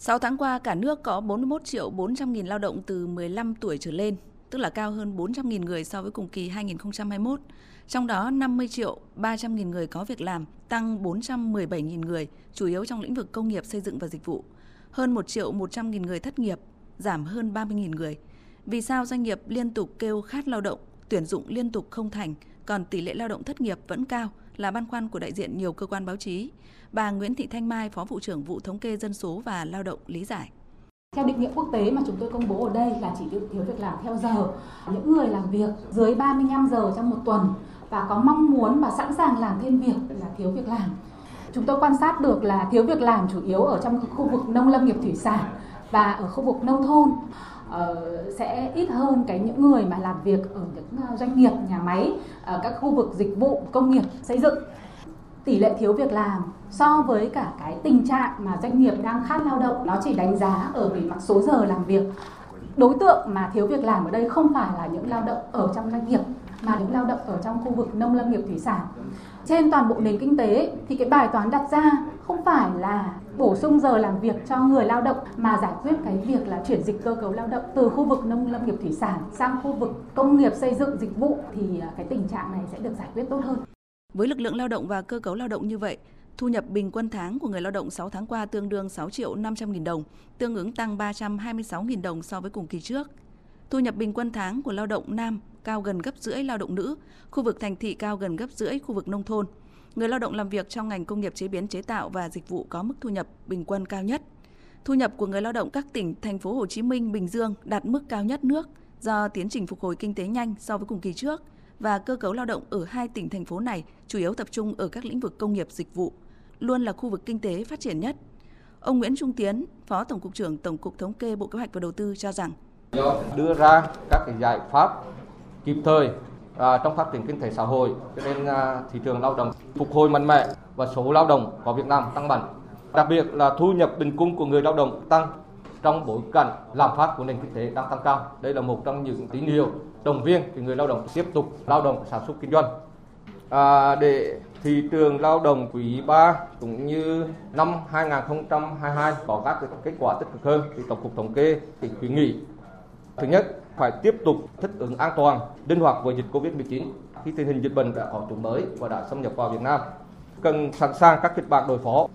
6 tháng qua, cả nước có 41 triệu 400 nghìn lao động từ 15 tuổi trở lên, tức là cao hơn 400 nghìn người so với cùng kỳ 2021. Trong đó 50 triệu 300 nghìn người có việc làm, tăng 417 nghìn người, chủ yếu trong lĩnh vực công nghiệp, xây dựng và dịch vụ. Hơn 1 triệu 100 nghìn người thất nghiệp, giảm hơn 30 nghìn người. Vì sao doanh nghiệp liên tục kêu khát lao động, tuyển dụng liên tục không thành, còn tỷ lệ lao động thất nghiệp vẫn cao là băn khoăn của đại diện nhiều cơ quan báo chí. Bà Nguyễn Thị Thanh Mai, Phó vụ trưởng vụ thống kê dân số và lao động lý giải. Theo định nghĩa quốc tế mà chúng tôi công bố ở đây là chỉ tiêu thiếu việc làm theo giờ. Những người làm việc dưới 35 giờ trong một tuần và có mong muốn và sẵn sàng làm thêm việc là thiếu việc làm. Chúng tôi quan sát được là thiếu việc làm chủ yếu ở trong khu vực nông lâm nghiệp thủy sản và ở khu vực nông thôn uh, sẽ ít hơn cái những người mà làm việc ở những ờ, doanh nghiệp nhà máy ở các khu vực dịch vụ công nghiệp xây dựng. Tỷ lệ thiếu việc làm so với cả cái tình trạng mà doanh nghiệp đang khát lao động nó chỉ đánh giá ở về mặt số giờ làm việc. Đối tượng mà thiếu việc làm ở đây không phải là những lao động ở trong doanh nghiệp mà những lao động ở trong khu vực nông lâm nghiệp thủy sản trên toàn bộ nền kinh tế thì cái bài toán đặt ra không phải là bổ sung giờ làm việc cho người lao động mà giải quyết cái việc là chuyển dịch cơ cấu lao động từ khu vực nông lâm nghiệp thủy sản sang khu vực công nghiệp xây dựng dịch vụ thì à, cái tình trạng này sẽ được giải quyết tốt hơn. Với lực lượng lao động và cơ cấu lao động như vậy, thu nhập bình quân tháng của người lao động 6 tháng qua tương đương 6 triệu 500 nghìn đồng, tương ứng tăng 326 nghìn đồng so với cùng kỳ trước. Thu nhập bình quân tháng của lao động nam cao gần gấp rưỡi lao động nữ, khu vực thành thị cao gần gấp rưỡi khu vực nông thôn. Người lao động làm việc trong ngành công nghiệp chế biến chế tạo và dịch vụ có mức thu nhập bình quân cao nhất. Thu nhập của người lao động các tỉnh thành phố Hồ Chí Minh, Bình Dương đạt mức cao nhất nước do tiến trình phục hồi kinh tế nhanh so với cùng kỳ trước và cơ cấu lao động ở hai tỉnh thành phố này chủ yếu tập trung ở các lĩnh vực công nghiệp dịch vụ, luôn là khu vực kinh tế phát triển nhất. Ông Nguyễn Trung Tiến, Phó Tổng cục trưởng Tổng cục Thống kê Bộ Kế hoạch và Đầu tư cho rằng đưa ra các cái giải pháp kịp thời à, trong phát triển kinh tế xã hội cho nên à, thị trường lao động phục hồi mạnh mẽ và số lao động có Việt Nam tăng mạnh. Đặc biệt là thu nhập bình quân của người lao động tăng trong bối cảnh lạm phát của nền kinh tế đang tăng cao. Đây là một trong những tín hiệu động viên thì người lao động tiếp tục lao động sản xuất kinh doanh. À, để thị trường lao động quý 3 cũng như năm 2022 có các kết quả tích cực hơn thì tổng cục thống kê thì khuyến nghị thứ nhất phải tiếp tục thích ứng an toàn, linh hoạt với dịch Covid-19 khi tình hình dịch bệnh đã có chủng mới và đã xâm nhập vào Việt Nam. Cần sẵn sàng các kịch bản đối phó.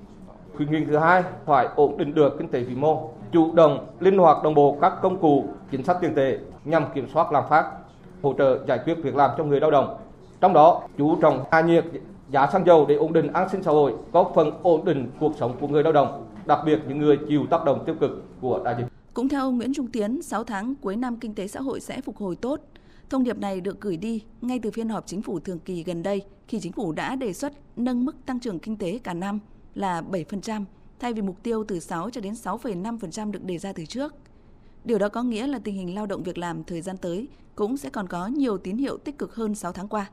Khuyến nghị thứ hai phải ổn định được kinh tế vĩ mô, chủ động, linh hoạt đồng bộ các công cụ, chính sách tiền tệ nhằm kiểm soát lạm phát, hỗ trợ giải quyết việc làm cho người lao động. Trong đó, chú trọng hạ nhiệt giá xăng dầu để ổn định an sinh xã hội, góp phần ổn định cuộc sống của người lao động, đặc biệt những người chịu tác động tiêu cực của đại dịch. Cũng theo ông Nguyễn Trung Tiến, 6 tháng cuối năm kinh tế xã hội sẽ phục hồi tốt. Thông điệp này được gửi đi ngay từ phiên họp chính phủ thường kỳ gần đây khi chính phủ đã đề xuất nâng mức tăng trưởng kinh tế cả năm là 7% thay vì mục tiêu từ 6 cho đến 6,5% được đề ra từ trước. Điều đó có nghĩa là tình hình lao động việc làm thời gian tới cũng sẽ còn có nhiều tín hiệu tích cực hơn 6 tháng qua.